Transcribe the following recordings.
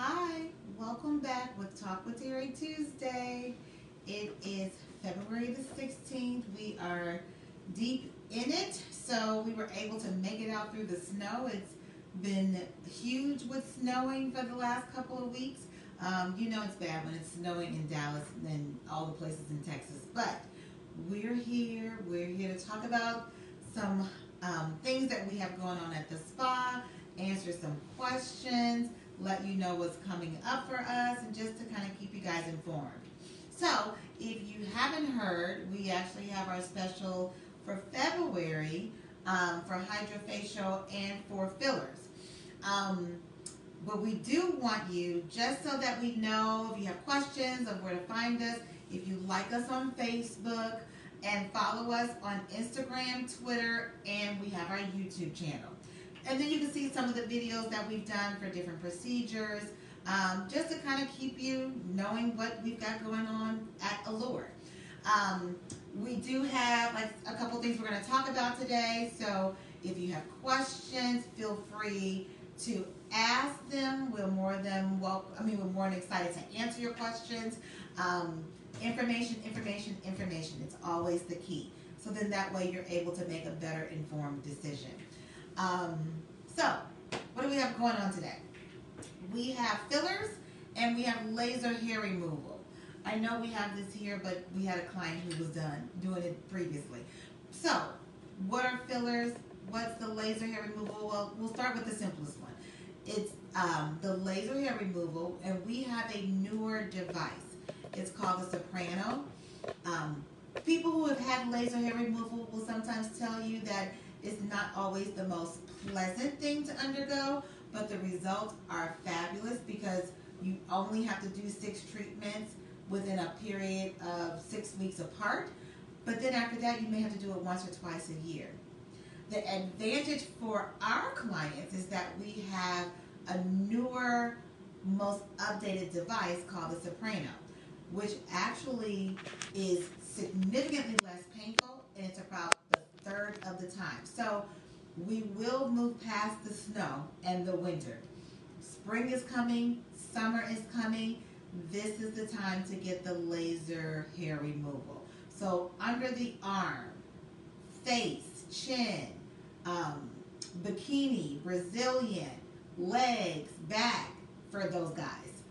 Hi, welcome back with Talk with Terry Tuesday. It is February the 16th. We are deep in it, so we were able to make it out through the snow. It's been huge with snowing for the last couple of weeks. Um, you know it's bad when it's snowing in Dallas and all the places in Texas, but we're here. We're here to talk about some um, things that we have going on at the spa, answer some questions, let you know what's coming up for us, and just to kind of keep you guys informed. So, if you haven't heard, we actually have our special for February um, for hydrofacial and for fillers. Um, but we do want you, just so that we know if you have questions of where to find us, if you like us on Facebook, and follow us on Instagram, Twitter, and we have our YouTube channel. And then you can see some of the videos that we've done for different procedures, um, just to kind of keep you knowing what we've got going on at Allure. Um, we do have like a couple things we're going to talk about today. So if you have questions, feel free to ask them. We're more than well. I mean, we're more than excited to answer your questions. Um, information, information, information. It's always the key. So then that way you're able to make a better informed decision. Um, so, what do we have going on today? We have fillers and we have laser hair removal. I know we have this here, but we had a client who was done doing it previously. So, what are fillers? What's the laser hair removal? Well, we'll start with the simplest one. It's um, the laser hair removal, and we have a newer device. It's called the Soprano. Um, people who have had laser hair removal will sometimes tell you that it's not always the most pleasant thing to undergo, but the results are fabulous because you only have to do six treatments within a period of six weeks apart. But then after that, you may have to do it once or twice a year. The advantage for our clients is that we have a newer, most updated device called the Soprano, which actually is significantly less painful and it's about third of the time. So we will move past the snow and the winter. Spring is coming, summer is coming. This is the time to get the laser hair removal. So under the arm, face, chin, um, bikini, Brazilian, legs, back for those guys,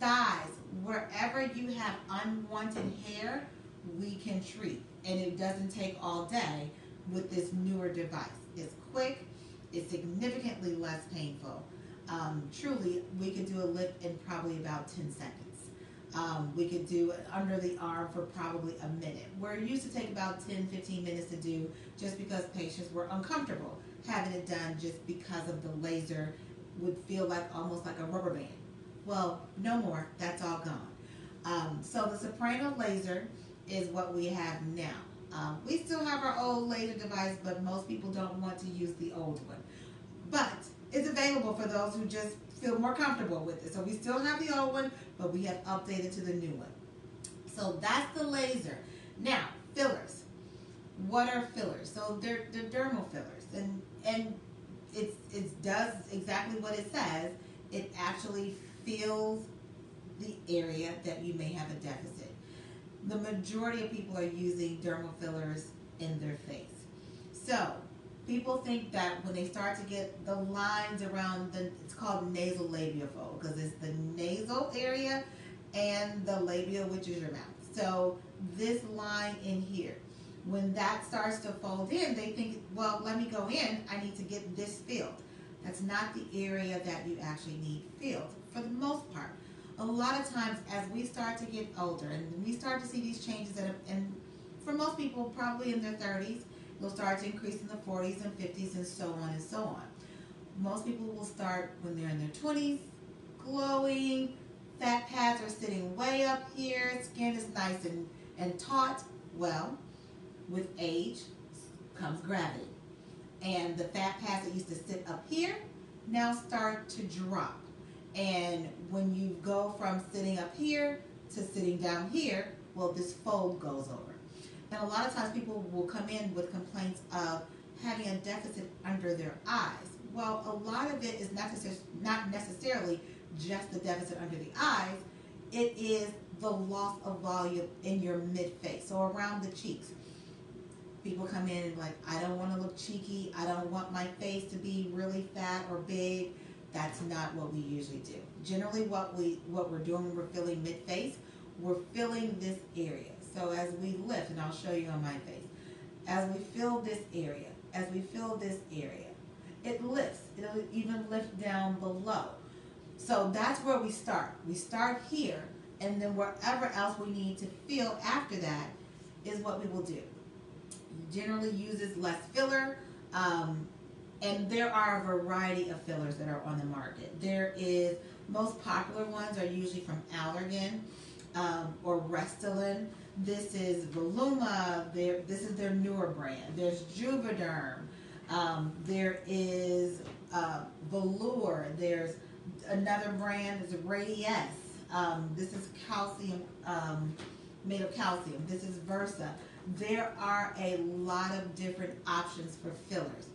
thighs, wherever you have unwanted hair, we can treat. And it doesn't take all day with this newer device. It's quick, it's significantly less painful. Um, truly, we could do a lift in probably about 10 seconds. Um, we could do it under the arm for probably a minute. Where it used to take about 10, 15 minutes to do just because patients were uncomfortable having it done just because of the laser would feel like almost like a rubber band. Well, no more. That's all gone. Um, so the Soprano laser is what we have now. Um, we still have our old laser device, but most people don't want to use the old one. But it's available for those who just feel more comfortable with it. So we still have the old one, but we have updated to the new one. So that's the laser. Now, fillers. What are fillers? So they're, they're dermal fillers. And, and it, it does exactly what it says. It actually fills the area that you may have a deficit the majority of people are using dermal fillers in their face. So people think that when they start to get the lines around the, it's called nasal labia fold because it's the nasal area and the labia, which is your mouth. So this line in here, when that starts to fold in, they think, well, let me go in. I need to get this filled. That's not the area that you actually need filled for the most part a lot of times as we start to get older and we start to see these changes that and for most people probably in their 30s they'll start to increase in the 40s and 50s and so on and so on. Most people will start when they're in their 20s glowing fat pads are sitting way up here skin is nice and, and taut. Well with age comes gravity. And the fat pads that used to sit up here now start to drop and when you go from sitting up here to sitting down here, well, this fold goes over. And a lot of times people will come in with complaints of having a deficit under their eyes. Well, a lot of it is not necessarily just the deficit under the eyes, it is the loss of volume in your mid face, so around the cheeks. People come in and like, I don't want to look cheeky. I don't want my face to be really fat or big. That's not what we usually do. Generally, what we what we're doing when we're filling mid face, we're filling this area. So as we lift, and I'll show you on my face, as we fill this area, as we fill this area, it lifts. It'll even lift down below. So that's where we start. We start here, and then wherever else we need to fill after that is what we will do. Generally uses less filler, um, and there are a variety of fillers that are on the market. There is most popular ones are usually from Allergan um, or Restylane. This is Voluma. There, this is their newer brand. There's Juvederm. Um, there is uh, Velour. There's another brand. There's Radiesse. Um, this is calcium, um, made of calcium. This is Versa. There are a lot of different options for fillers.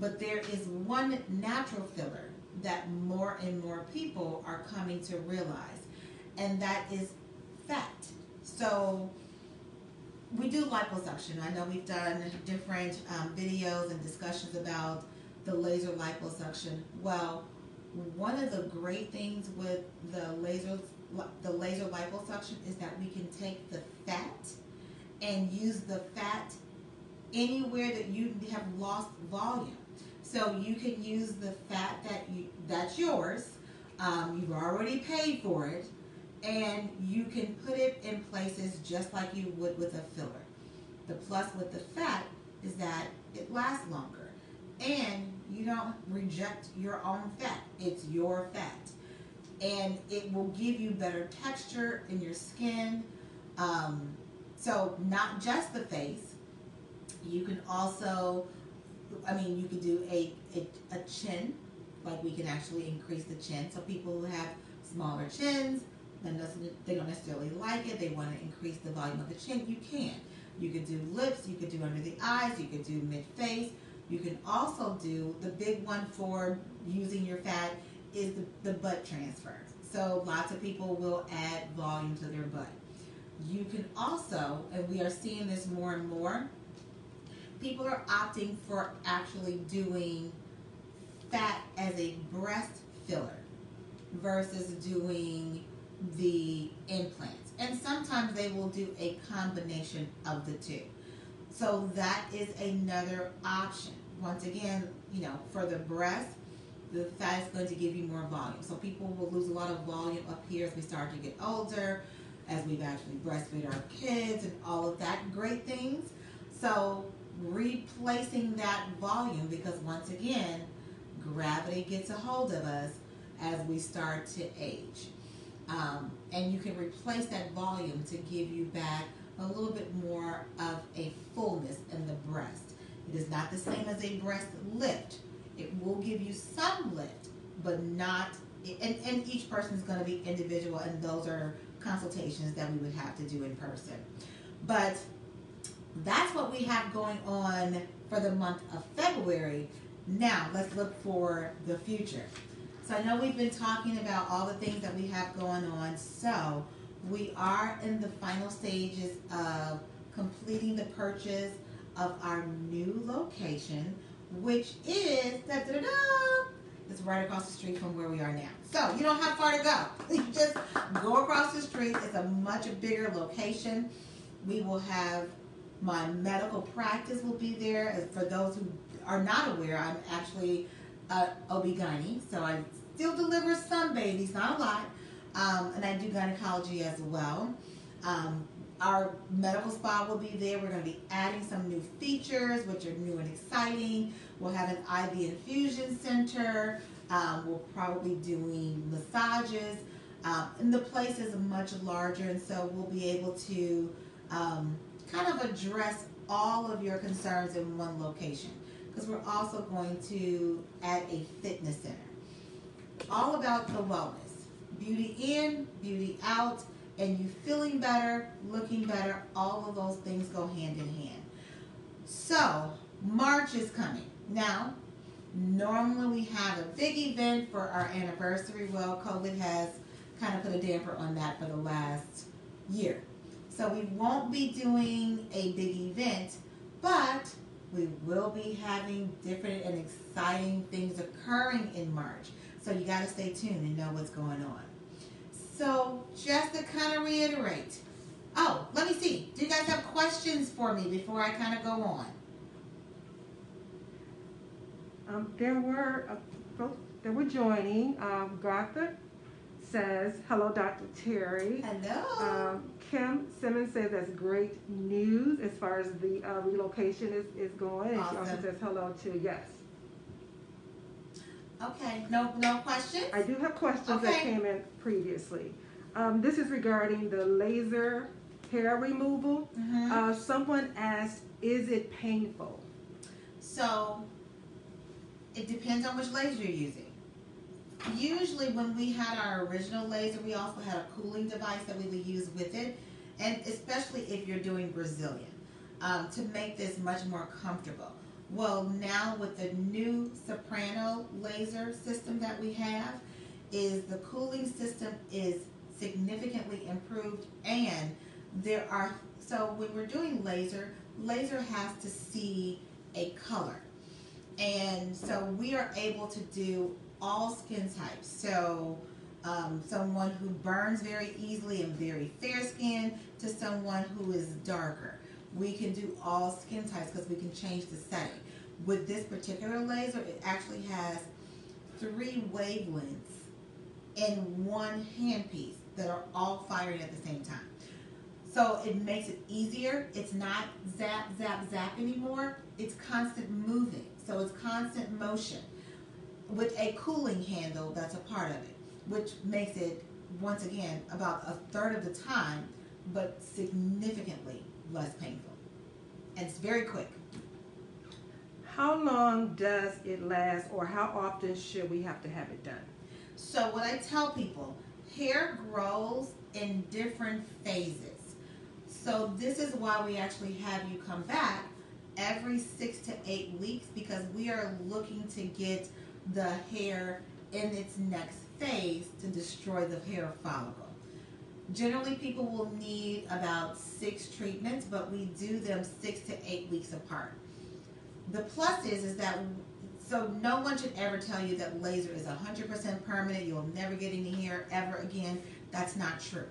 But there is one natural filler that more and more people are coming to realize, and that is fat. So we do liposuction. I know we've done different um, videos and discussions about the laser liposuction. Well, one of the great things with the laser the laser liposuction is that we can take the fat and use the fat anywhere that you have lost volume. So you can use the fat that you that's yours. Um, you've already paid for it, and you can put it in places just like you would with a filler. The plus with the fat is that it lasts longer, and you don't reject your own fat. It's your fat, and it will give you better texture in your skin. Um, so not just the face. You can also I mean, you could do a, a, a chin, like we can actually increase the chin. So people who have smaller chins, they don't necessarily like it, they want to increase the volume of the chin, you can. You could do lips, you could do under the eyes, you could do mid-face. You can also do, the big one for using your fat is the, the butt transfer. So lots of people will add volume to their butt. You can also, and we are seeing this more and more, people are opting for actually doing fat as a breast filler versus doing the implants. And sometimes they will do a combination of the two. So that is another option. Once again, you know, for the breast, the fat is going to give you more volume. So people will lose a lot of volume up here as we start to get older, as we've actually breastfed our kids and all of that great things. So replacing that volume because once again, gravity gets a hold of us as we start to age. Um, and you can replace that volume to give you back a little bit more of a fullness in the breast. It is not the same as a breast lift. It will give you some lift, but not, and, and each person is going to be individual, and those are consultations that we would have to do in person. But that's what we have going on for the month of February. Now, let's look for the future. So I know we've been talking about all the things that we have going on. So we are in the final stages of completing the purchase of our new location, which is da da da. It's right across the street from where we are now. So you don't have far to go. You just go across the street. It's a much bigger location. We will have my medical practice will be there. For those who are not aware, I'm actually a OB-GYN, so I still deliver some babies, not a lot, um, and I do gynecology as well. Um, our medical spa will be there. We're going to be adding some new features, which are new and exciting. We'll have an IV infusion center. Um, we'll probably doing massages. Um, and the place is much larger, and so we'll be able to um, kind of address all of your concerns in one location because we're also going to add a fitness center. All about the wellness. Beauty in, beauty out, and you feeling better, looking better, all of those things go hand in hand. So, March is coming. Now, Normally we have a big event for our anniversary. Well, COVID has kind of put a damper on that for the last year. So we won't be doing a big event, but we will be having different and exciting things occurring in March. So you got to stay tuned and know what's going on. So just to kind of reiterate, oh, let me see. Do you guys have questions for me before I kind of go on? Um, there were uh, that were joining. Um, Gartha says, "Hello, Dr. Terry." Hello. Um, Kim Simmons says that's great news as far as the uh, relocation is, is going. And she also says hello to yes. Okay. No, no questions. I do have questions that came in previously. Um, this is regarding the laser hair removal. Mhm. Uh, someone asked, "Is it painful?" So it depends on which laser you're using. Usually, when we had our original laser, we also had a cooling device that we would use with it, and especially if you're doing Brazilian, um, to make this much more comfortable. Well, now with the new Soprano laser system that we have, is the cooling system is significantly improved, and there are so when we're doing laser, laser has to see a color. And so we are able to do all skin types. So um, someone who burns very easily and very fair skin to someone who is darker. We can do all skin types because we can change the setting. With this particular laser, it actually has three wavelengths in one handpiece that are all firing at the same time. So it makes it easier. It's not zap, zap, zap anymore. It's constant moving. So it's constant motion with a cooling handle that's a part of it, which makes it, once again, about a third of the time, but significantly less painful. And it's very quick. How long does it last, or how often should we have to have it done? So what I tell people, hair grows in different phases. So this is why we actually have you come back every six to eight weeks because we are looking to get the hair in its next phase to destroy the hair follicle. Generally, people will need about six treatments, but we do them six to eight weeks apart. The plus is, is that so no one should ever tell you that laser is 100% permanent. You'll never get any hair ever again. That's not true.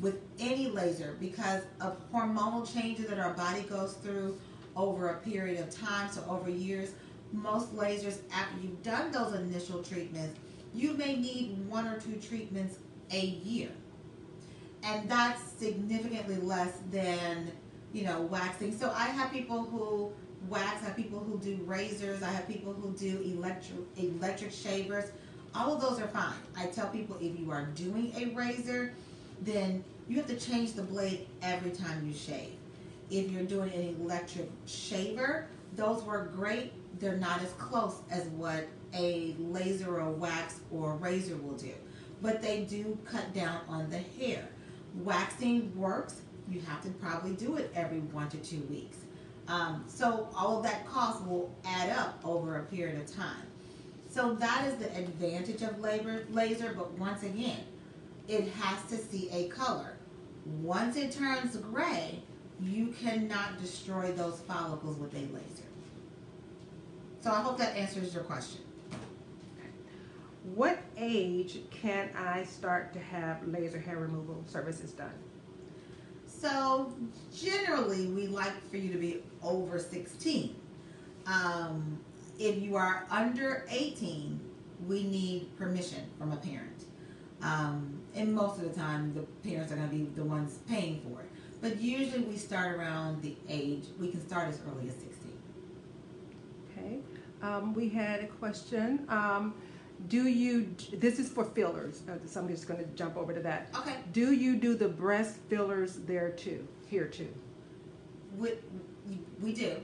With any laser, because of hormonal changes that our body goes through over a period of time, so over years, most lasers, after you've done those initial treatments, you may need one or two treatments a year. And that's significantly less than, you know, waxing. So I have people who wax, I have people who do razors, I have people who do electric electric shavers. All of those are fine. I tell people if you are doing a razor, then you have to change the blade every time you shave. If you're doing an electric shaver, those work great. They're not as close as what a laser or wax or razor will do, but they do cut down on the hair. Waxing works. You have to probably do it every one to two weeks. Um, so all of that cost will add up over a period of time. So that is the advantage of labor, laser, but once again, it has to see a color. Once it turns gray, you cannot destroy those follicles with a laser. So I hope that answers your question. What age can I start to have laser hair removal services done? So generally, we like for you to be over 16. Um, if you are under 18, we need permission from a parent. Um, and most of the time, the parents are going to be the ones paying for it. But usually, we start around the age, we can start as early as 16. Okay. Um, we had a question. Um, do you, this is for fillers. Uh, somebody's going to jump over to that. Okay. Do you do the breast fillers there too, here too? We, we do.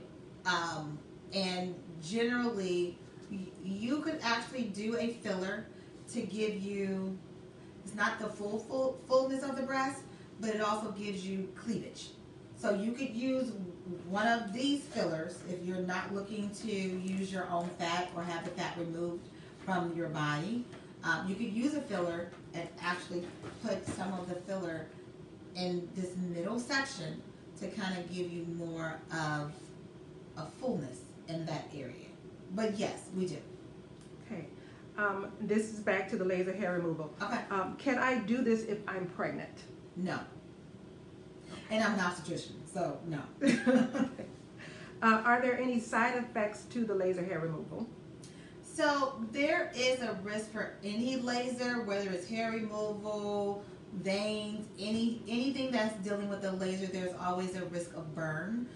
Um, and generally, you could actually do a filler to give you, it's not the full, full fullness of the breast, but it also gives you cleavage. So you could use one of these fillers if you're not looking to use your own fat or have the fat removed from your body. Um, you could use a filler and actually put some of the filler in this middle section to kind of give you more of a fullness in that area. But yes, we do. Okay. Um, this is back to the laser hair removal. Okay. Um, can I do this if I'm pregnant? No. And I'm an obstetrician, so no. Uh, are there any side effects to the laser hair removal? So there is a risk for any laser, whether it's hair removal, veins, any anything that's dealing with the laser. There's always a risk of burn.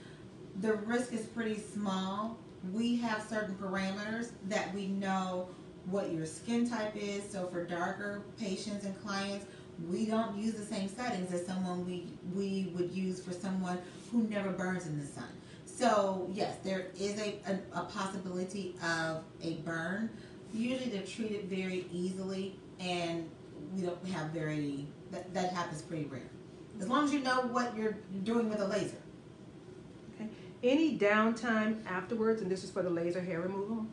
The risk is pretty small. We have certain parameters that we know what your skin type is. So for darker patients and clients, we don't use the same settings as someone we we would use for someone who never burns in the sun. So yes, there is a, a, a possibility of a burn. Usually they're treated very easily and we don't have very, that, that happens pretty rare. As long as you know what you're doing with a laser. Okay. Any downtime afterwards, and this is for the laser hair removal?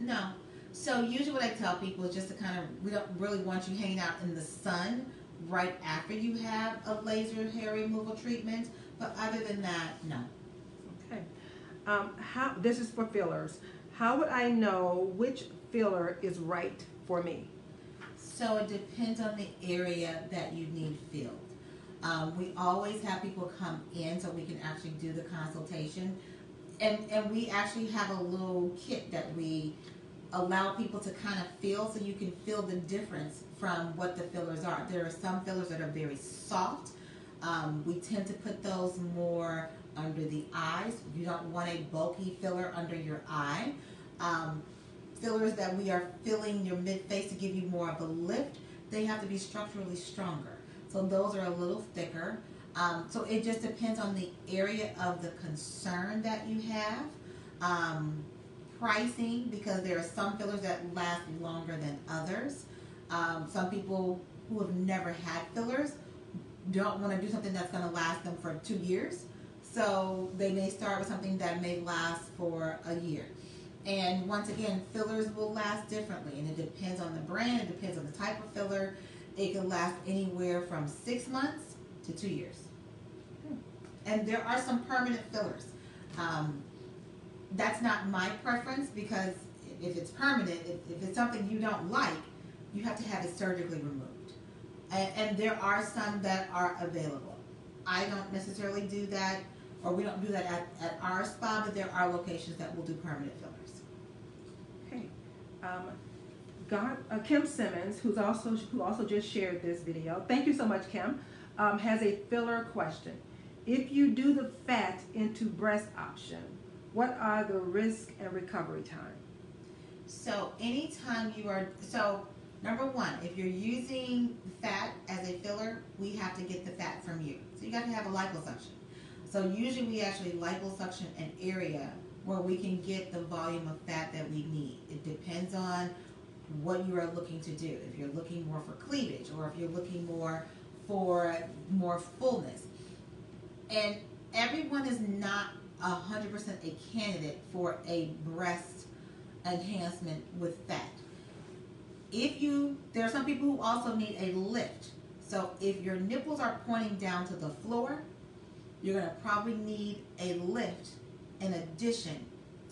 No. So usually what I tell people is just to kind of, we don't really want you hanging out in the sun right after you have a laser hair removal treatment. But other than that, no. Okay. Um, how, this is for fillers. How would I know which filler is right for me? So it depends on the area that you need filled. Um, we always have people come in so we can actually do the consultation. And, and we actually have a little kit that we allow people to kind of feel so you can feel the difference from what the fillers are. There are some fillers that are very soft. Um, we tend to put those more under the eyes. You don't want a bulky filler under your eye. Um, fillers that we are filling your mid face to give you more of a lift, they have to be structurally stronger. So those are a little thicker. Um, so it just depends on the area of the concern that you have. Um, pricing, because there are some fillers that last longer than others. Um, some people who have never had fillers don't want to do something that's going to last them for two years. So they may start with something that may last for a year. And once again, fillers will last differently, and it depends on the brand, it depends on the type of filler. It can last anywhere from six months to two years. And there are some permanent fillers. Um, that's not my preference because if it's permanent, if, if it's something you don't like, you have to have it surgically removed. And, and there are some that are available. I don't necessarily do that, or we don't do that at, at our spa, but there are locations that will do permanent fillers. Okay. Um, God, uh, Kim Simmons, who's also who also just shared this video. Thank you so much, Kim. Um, has a filler question. If you do the fat into breast option, what are the risk and recovery time? So anytime you are, so number one, if you're using fat as a filler, we have to get the fat from you. So you got to have a liposuction. So usually we actually liposuction an area where we can get the volume of fat that we need. It depends on what you are looking to do. If you're looking more for cleavage or if you're looking more for more fullness. And everyone is not 100% a candidate for a breast enhancement with fat. If you, there are some people who also need a lift. So if your nipples are pointing down to the floor, you're going to probably need a lift in addition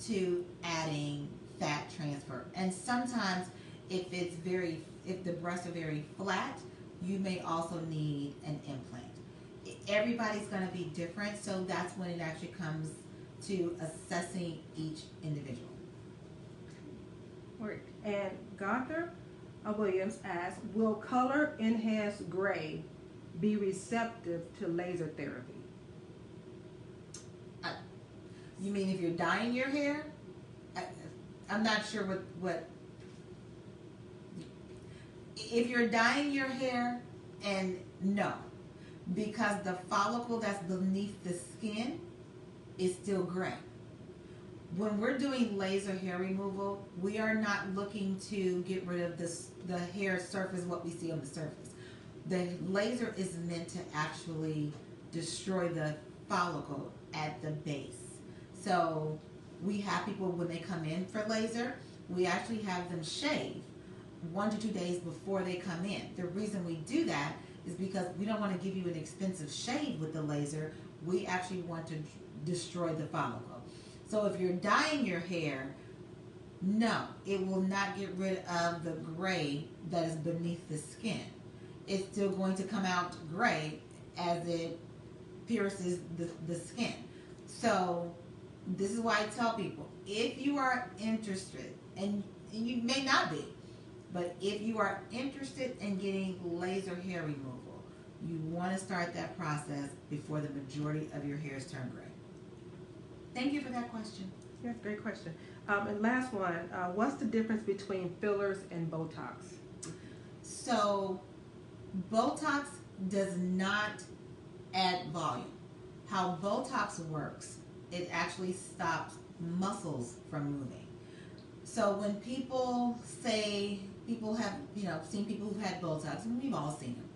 to adding fat transfer. And sometimes if it's very, if the breasts are very flat, you may also need an implant. Everybody's going to be different, so that's when it actually comes to assessing each individual. Work. And Gother uh, Williams asks, will color enhanced gray be receptive to laser therapy? You mean if you're dyeing your hair? I, I'm not sure what, what. If you're dyeing your hair, and no, because the follicle that's beneath the skin is still gray. When we're doing laser hair removal, we are not looking to get rid of this, the hair surface, what we see on the surface. The laser is meant to actually destroy the follicle at the base. So we have people when they come in for laser, we actually have them shave one to two days before they come in. The reason we do that is because we don't want to give you an expensive shave with the laser. We actually want to destroy the follicle. So if you're dyeing your hair, no, it will not get rid of the gray that is beneath the skin. It's still going to come out gray as it pierces the, the skin. So this is why I tell people if you are interested, and, and you may not be, but if you are interested in getting laser hair removal, you want to start that process before the majority of your hairs turn gray. Thank you for that question. Yeah, great question. Um, and last one, uh, what's the difference between fillers and Botox? So, Botox does not add volume. How Botox works, it actually stops muscles from moving. So when people say people have, you know, seen people who've had Botox, and we've all seen them,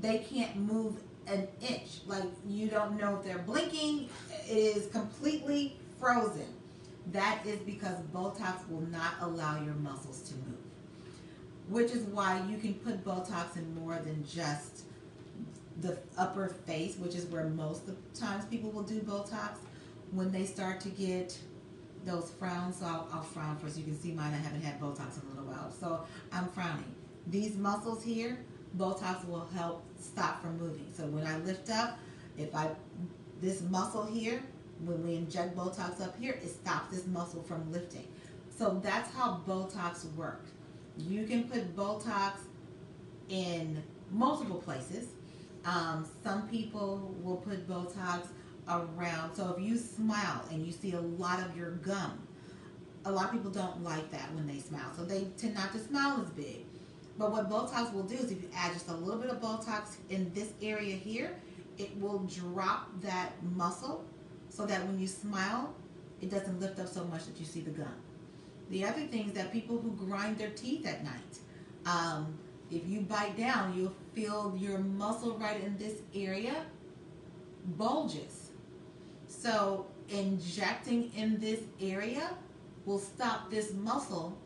they can't move an inch. Like you don't know if they're blinking. It is completely frozen. That is because Botox will not allow your muscles to move. Which is why you can put Botox in more than just the upper face, which is where most of the times people will do Botox. When they start to get those frowns, so I'll, I'll frown first. You can see mine. I haven't had Botox in a little while, so I'm frowning. These muscles here, Botox will help stop from moving. So when I lift up, if I this muscle here, when we inject Botox up here, it stops this muscle from lifting. So that's how Botox works. You can put Botox in multiple places. Um, some people will put Botox around. So if you smile and you see a lot of your gum, a lot of people don't like that when they smile. So they tend not to smile as big. But what Botox will do is if you add just a little bit of Botox in this area here, it will drop that muscle so that when you smile, it doesn't lift up so much that you see the gum. The other thing is that people who grind their teeth at night, um, if you bite down, you'll feel your muscle right in this area bulges. So injecting in this area will stop this muscle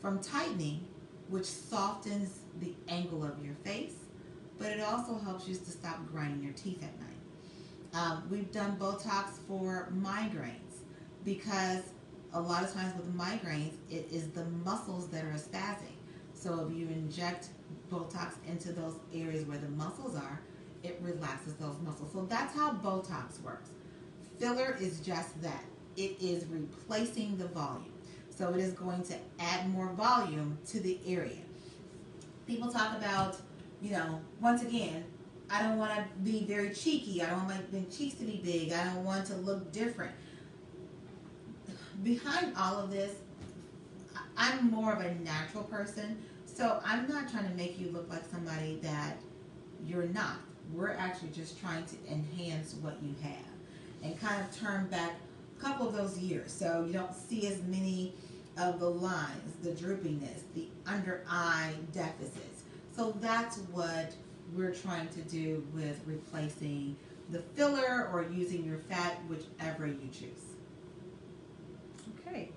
from tightening, which softens the angle of your face, but it also helps you to stop grinding your teeth at night. Um, we've done Botox for migraines because a lot of times with migraines, it is the muscles that are spazzing. So if you inject Botox into those areas where the muscles are, it relaxes those muscles. So that's how Botox works. Filler is just that. It is replacing the volume. So it is going to add more volume to the area. People talk about, you know, once again, I don't want to be very cheeky. I don't want my cheeks to be big. I don't want to look different. Behind all of this, I'm more of a natural person. So I'm not trying to make you look like somebody that you're not. We're actually just trying to enhance what you have and kind of turn back couple of those years. So you don't see as many of the lines, the droopiness, the under eye deficits. So that's what we're trying to do with replacing the filler or using your fat, whichever you choose. Okay.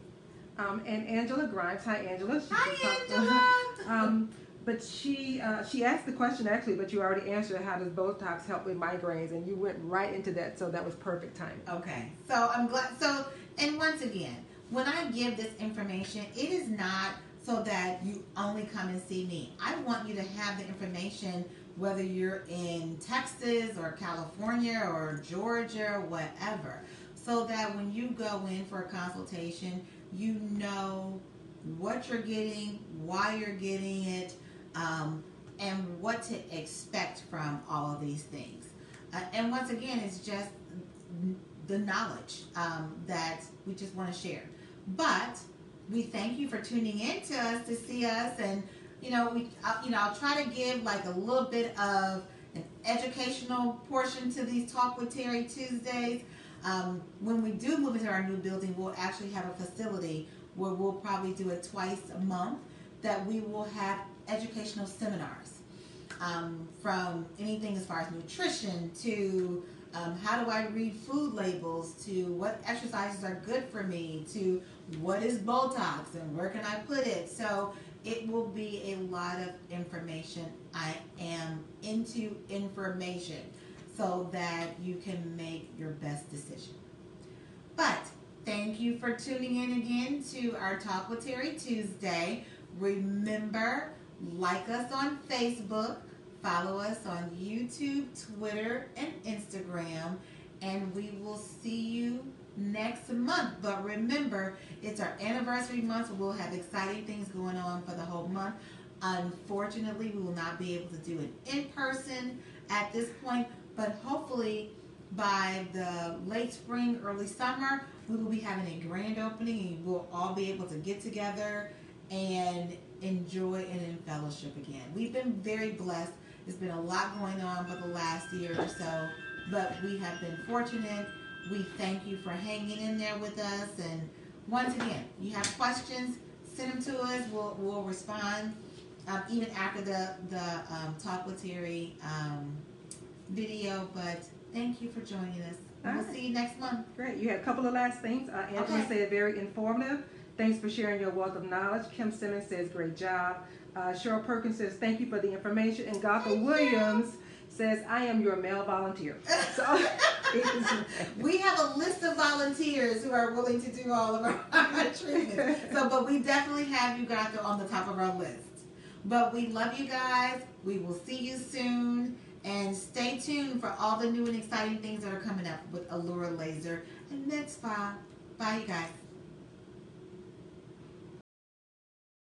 Um, and Angela Grimes. Hi, Angela. Hi, talked- um, but she uh, she asked the question actually, but you already answered. How does Botox help with migraines? And you went right into that, so that was perfect timing. Okay. So I'm glad. So, and once again, when I give this information, it is not so that you only come and see me. I want you to have the information whether you're in Texas or California or Georgia or whatever, so that when you go in for a consultation, you know what you're getting, why you're getting it, um, and what to expect from all of these things. Uh, and once again, it's just the knowledge um, that we just want to share. But we thank you for tuning in to us to see us, and you know, we, uh, you know, I'll try to give like a little bit of an educational portion to these Talk with Terry Tuesdays. Um, when we do move into our new building, we'll actually have a facility where we'll probably do it twice a month. That we will have educational seminars um, from anything as far as nutrition to um, how do I read food labels, to what exercises are good for me, to what is Botox and where can I put it. So it will be a lot of information. I am into information so that you can make your best decision. But thank you for tuning in again to our Talk with Terry Tuesday. Remember, like us on Facebook, follow us on YouTube, Twitter, and Instagram, and we will see you next month. But remember, it's our anniversary month, so we'll have exciting things going on for the whole month. Unfortunately, we will not be able to do it in person at this point, but hopefully by the late spring, early summer, we will be having a grand opening and we'll all be able to get together and enjoy and in fellowship again. We've been very blessed. There's been a lot going on for the last year or so, but we have been fortunate. We thank you for hanging in there with us. And once again, you have questions, send them to us. We'll, we'll respond um, even after the, the um, Talk with Terry um, video. But thank you for joining us. All We'll right. see you next month. Great. You had a couple of last things. Uh, Angela Okay. said very informative. Thanks for sharing your wealth of knowledge. Kim Simmons says great job. Uh, Cheryl Perkins says thank you for the information. And Gotha. Williams says I am your male volunteer. So We have a list of volunteers who are willing to do all of our treatments. So, but we definitely have you guys on the top of our list. But we love you guys. We will see you soon. And stay tuned for all the new and exciting things that are coming up with Allura Laser and Med Spa. Bye, you guys.